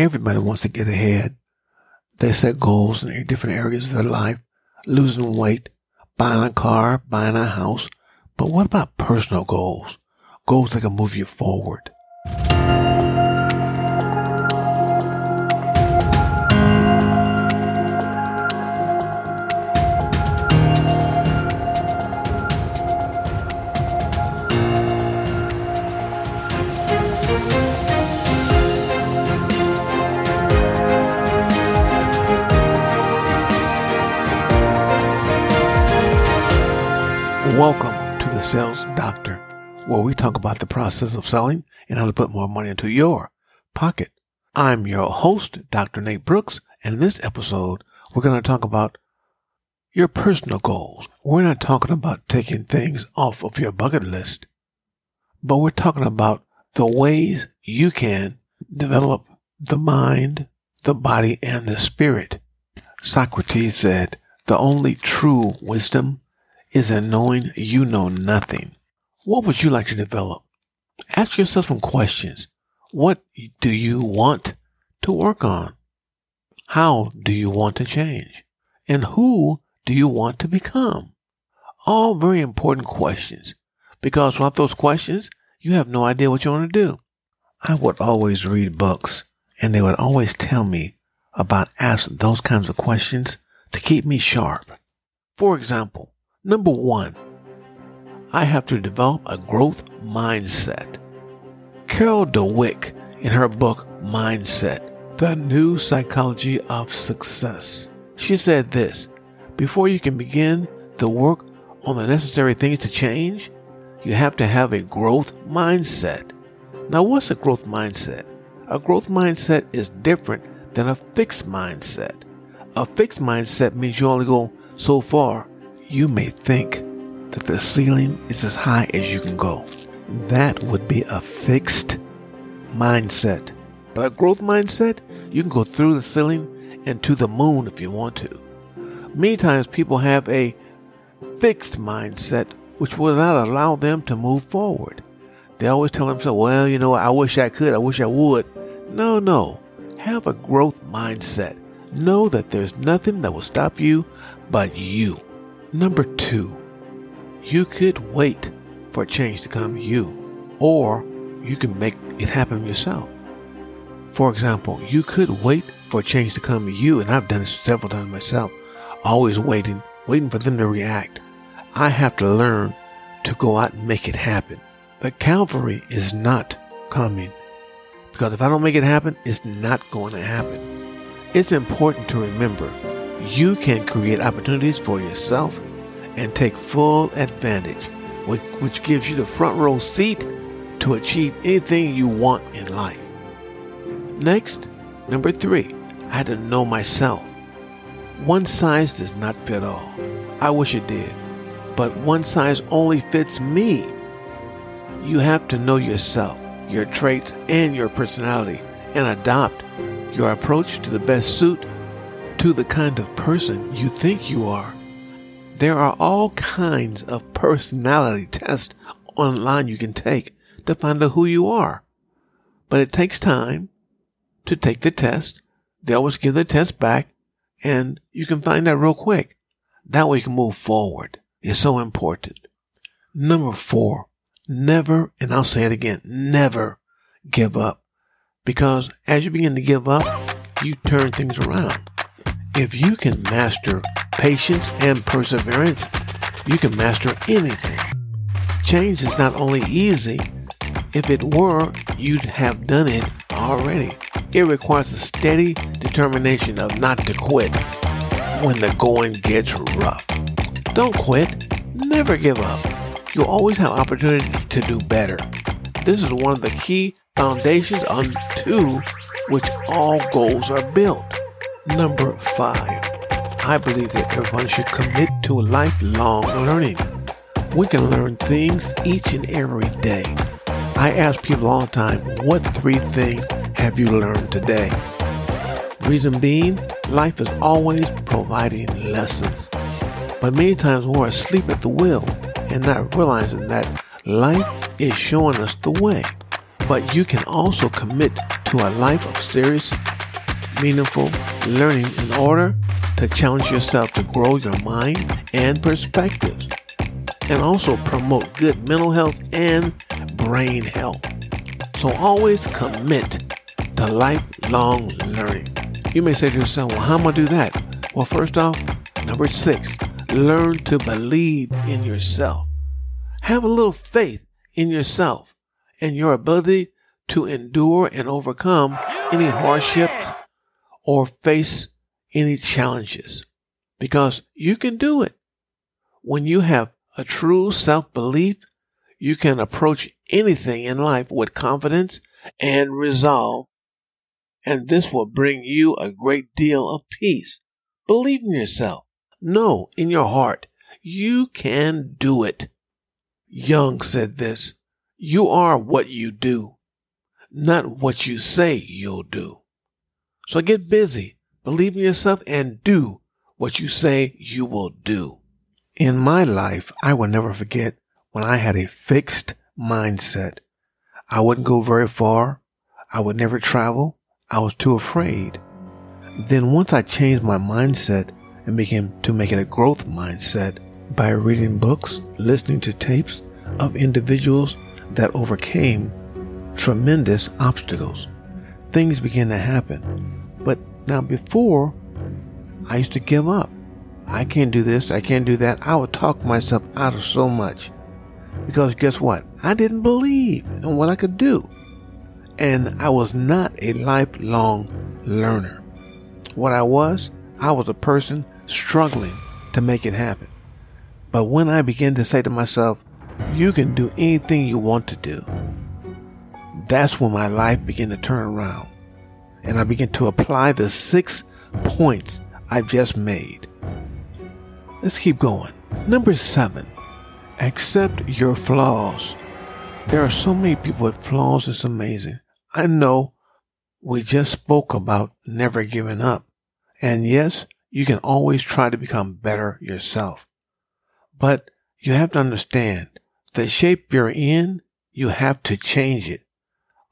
Everybody wants to get ahead. They set goals in different areas of their life, losing weight, buying a car, buying a house. But what about personal goals? Goals that can move you forward. Sales Doctor, where we talk about the process of selling and how to put more money into your pocket. I'm your host, Dr. Nate Brooks, and in this episode, we're going to talk about your personal goals. We're not talking about taking things off of your bucket list, but we're talking about the ways you can develop the mind, the body, and the spirit. Socrates said, the only true wisdom is in knowing you know nothing. What would you like to develop? Ask yourself some questions. What do you want to work on? How do you want to change? And who do you want to become? All very important questions because without those questions, you have no idea what you want to do. I would always read books and they would always tell me about asking those kinds of questions to keep me sharp. For example, number one, I have to develop a growth mindset. Carol Dweck, in her book Mindset, The New Psychology of Success, she said this Before you can begin the work on the necessary things to change, you have to have a growth mindset. Now, what's a growth mindset? A growth mindset is different than a fixed mindset. A fixed mindset means you only go so far. You may think that the ceiling is as high as you can go. That would be a fixed mindset. But a growth mindset, you can go through the ceiling and to the moon if you want to. Many times people have a fixed mindset which will not allow them to move forward. They always tell themselves, well, you know, I wish I could, I wish I would. No, no. Have a growth mindset. Know that there's nothing that will stop you but you. Number two, you could wait for change to come to you, or you can make it happen yourself. For example, you could wait for change to come to you, and I've done it several times myself, always waiting, waiting for them to react. I have to learn to go out and make it happen. The Calvary is not coming because if I don't make it happen, it's not going to happen. It's important to remember you can create opportunities for yourself and take full advantage, which, which gives you the front row seat to achieve anything you want in life. Next, number three, I had to know myself. One size does not fit all. I wish it did, but one size only fits me. You have to know yourself, your traits, and your personality, and adopt your approach to the best suit to the kind of person you think you are. There are all kinds of personality tests online you can take to find out who you are. But it takes time to take the test. They always give the test back and you can find out real quick. That way you can move forward. It's so important. Number four, never, and I'll say it again, never give up. Because as you begin to give up, you turn things around. If you can master patience and perseverance, you can master anything. Change is not only easy, if it were, you'd have done it already. It requires a steady determination of not to quit when the going gets rough. Don't quit. Never give up. You'll always have opportunity to do better. This is one of the key foundations onto which all goals are built. Number five, I believe that everyone should commit to lifelong learning. We can learn things each and every day. I ask people all the time, what three things have you learned today? Reason being, life is always providing lessons. But many times we're asleep at the wheel and not realizing that life is showing us the way. But you can also commit to a life of serious meaningful learning in order to challenge yourself to grow your mind and perspectives and also promote good mental health and brain health. So always commit to lifelong learning. You may say to yourself, well, how am I do that? Well, first off, number six, learn to believe in yourself. Have a little faith in yourself and your ability to endure and overcome any hardships or face any challenges because you can do it. When you have a true self belief, you can approach anything in life with confidence and resolve, and this will bring you a great deal of peace. Believe in yourself. Know in your heart you can do it. Jung said this You are what you do, not what you say you'll do. So get busy, believe in yourself, and do what you say you will do. In my life, I will never forget when I had a fixed mindset. I wouldn't go very far. I would never travel. I was too afraid. Then once I changed my mindset and began to make it a growth mindset by reading books, listening to tapes of individuals that overcame tremendous obstacles, things began to happen. Now before, I used to give up. I can't do this, I can't do that. I would talk myself out of so much. Because guess what? I didn't believe in what I could do. And I was not a lifelong learner. What I was, I was a person struggling to make it happen. But when I began to say to myself, you can do anything you want to do, that's when my life began to turn around. And I begin to apply the six points I've just made. Let's keep going. Number seven, accept your flaws. There are so many people with flaws, it's amazing. I know we just spoke about never giving up. And yes, you can always try to become better yourself. But you have to understand the shape you're in, you have to change it.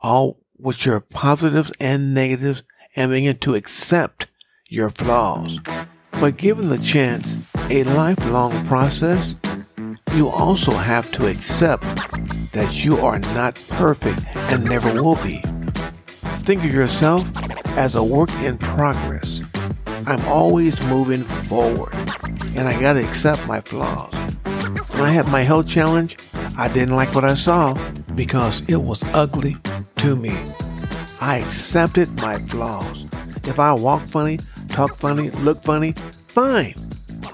All with your positives and negatives and begin to accept your flaws. But given the chance, a lifelong process, you also have to accept that you are not perfect and never will be. Think of yourself as a work in progress. I'm always moving forward, and I gotta accept my flaws. When I had my health challenge, I didn't like what I saw because it was ugly to me. I accepted my flaws. If I walk funny, talk funny, look funny, fine.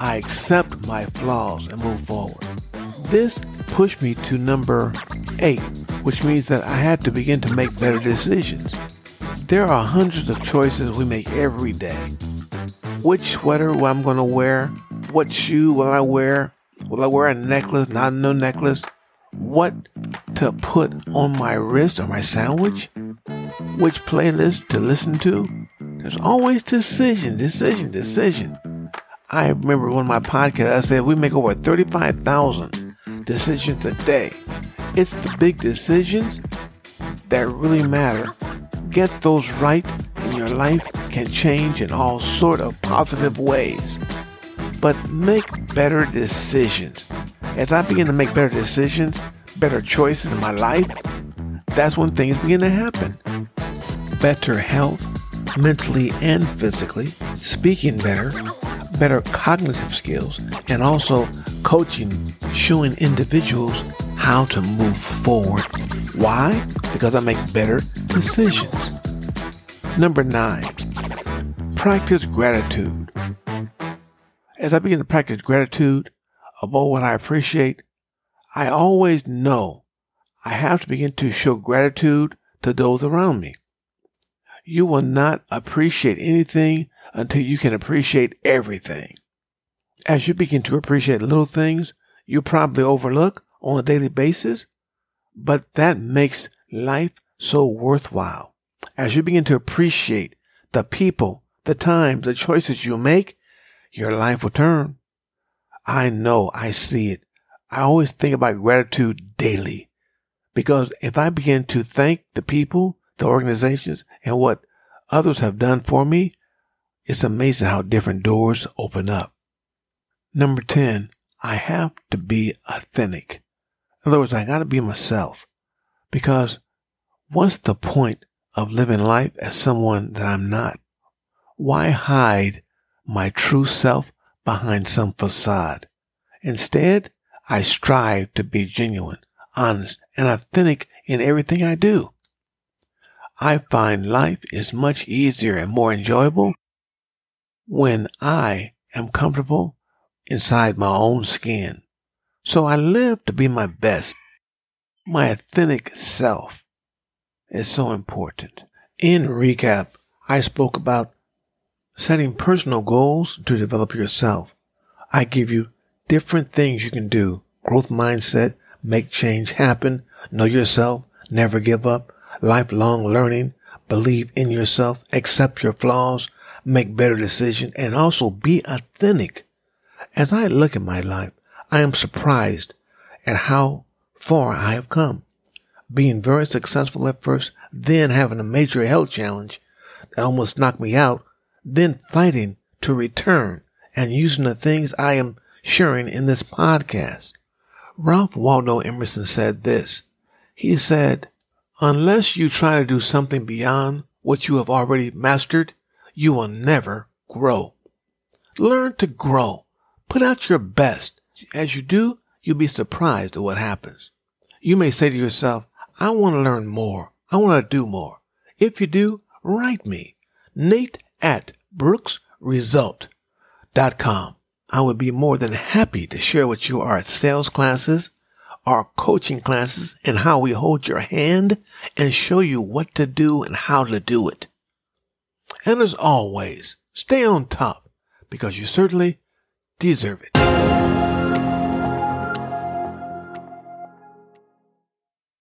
I accept my flaws and move forward. This pushed me to number eight, which means that I had to begin to make better decisions. There are hundreds of choices we make every day. Which sweater I'm going to wear? What shoe will I wear? Will I wear a necklace, not no necklace? What to put on my wrist or my sandwich? Which playlist to listen to? There's always decision, decision, decision. I remember one of my podcast, I said we make over 35,000 decisions a day. It's the big decisions that really matter. Get those right and your life can change in all sort of positive ways. But make better decisions. As I begin to make better decisions, better choices in my life, that's when things begin to happen. Better health, mentally and physically, speaking better, better cognitive skills, and also coaching, showing individuals how to move forward. Why? Because I make better decisions. Number nine, practice gratitude. As I begin to practice gratitude about what I appreciate, I always know I have to begin to show gratitude to those around me. You will not appreciate anything until you can appreciate everything. As you begin to appreciate little things you probably overlook on a daily basis, but that makes life so worthwhile. As you begin to appreciate the people, the times, the choices you make, your life will turn. I know, I see it. I always think about gratitude daily because if I begin to thank the people, the organizations, and what others have done for me, it's amazing how different doors open up. Number 10, I have to be authentic. In other words, I gotta be myself because what's the point of living life as someone that I'm not? Why hide my true self behind some facade? Instead, I strive to be genuine, honest, and authentic in everything I do. I find life is much easier and more enjoyable when I am comfortable inside my own skin. So I live to be my best. My authentic self is so important. In recap, I spoke about setting personal goals to develop yourself. I give you different things you can do. Growth mindset, make change happen, know yourself, never give up, lifelong learning, believe in yourself, accept your flaws, make better decisions, and also be authentic. As I look at my life, I am surprised at how far I have come. Being very successful at first, then having a major health challenge that almost knocked me out, then fighting to return and using the things I am sharing in this podcast. Ralph Waldo Emerson said this. He said, unless you try to do something beyond what you have already mastered, you will never grow. Learn to grow. Put out your best. As you do, you'll be surprised at what happens. You may say to yourself, I want to learn more. I want to do more. If you do, write me. Nate at brooksresult.com. I would be more than happy to share with you our sales classes, our coaching classes, and how we hold your hand and show you what to do and how to do it. And as always, stay on top because you certainly deserve it.